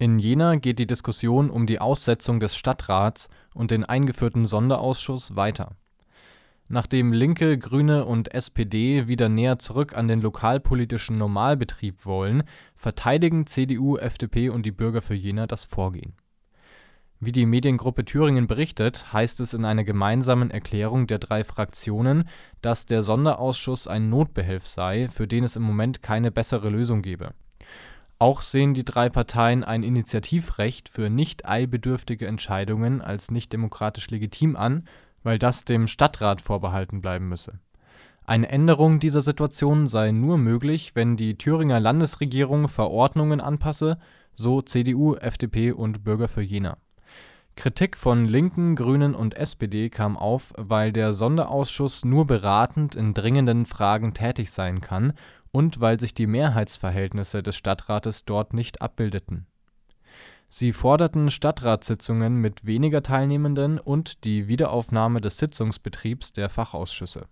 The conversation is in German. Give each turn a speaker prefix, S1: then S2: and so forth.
S1: In Jena geht die Diskussion um die Aussetzung des Stadtrats und den eingeführten Sonderausschuss weiter. Nachdem Linke, Grüne und SPD wieder näher zurück an den lokalpolitischen Normalbetrieb wollen, verteidigen CDU, FDP und die Bürger für Jena das Vorgehen. Wie die Mediengruppe Thüringen berichtet, heißt es in einer gemeinsamen Erklärung der drei Fraktionen, dass der Sonderausschuss ein Notbehelf sei, für den es im Moment keine bessere Lösung gebe. Auch sehen die drei Parteien ein Initiativrecht für nicht eilbedürftige Entscheidungen als nicht demokratisch legitim an, weil das dem Stadtrat vorbehalten bleiben müsse. Eine Änderung dieser Situation sei nur möglich, wenn die Thüringer Landesregierung Verordnungen anpasse, so CDU, FDP und Bürger für Jena. Kritik von Linken, Grünen und SPD kam auf, weil der Sonderausschuss nur beratend in dringenden Fragen tätig sein kann und weil sich die Mehrheitsverhältnisse des Stadtrates dort nicht abbildeten. Sie forderten Stadtratssitzungen mit weniger Teilnehmenden und die Wiederaufnahme des Sitzungsbetriebs der Fachausschüsse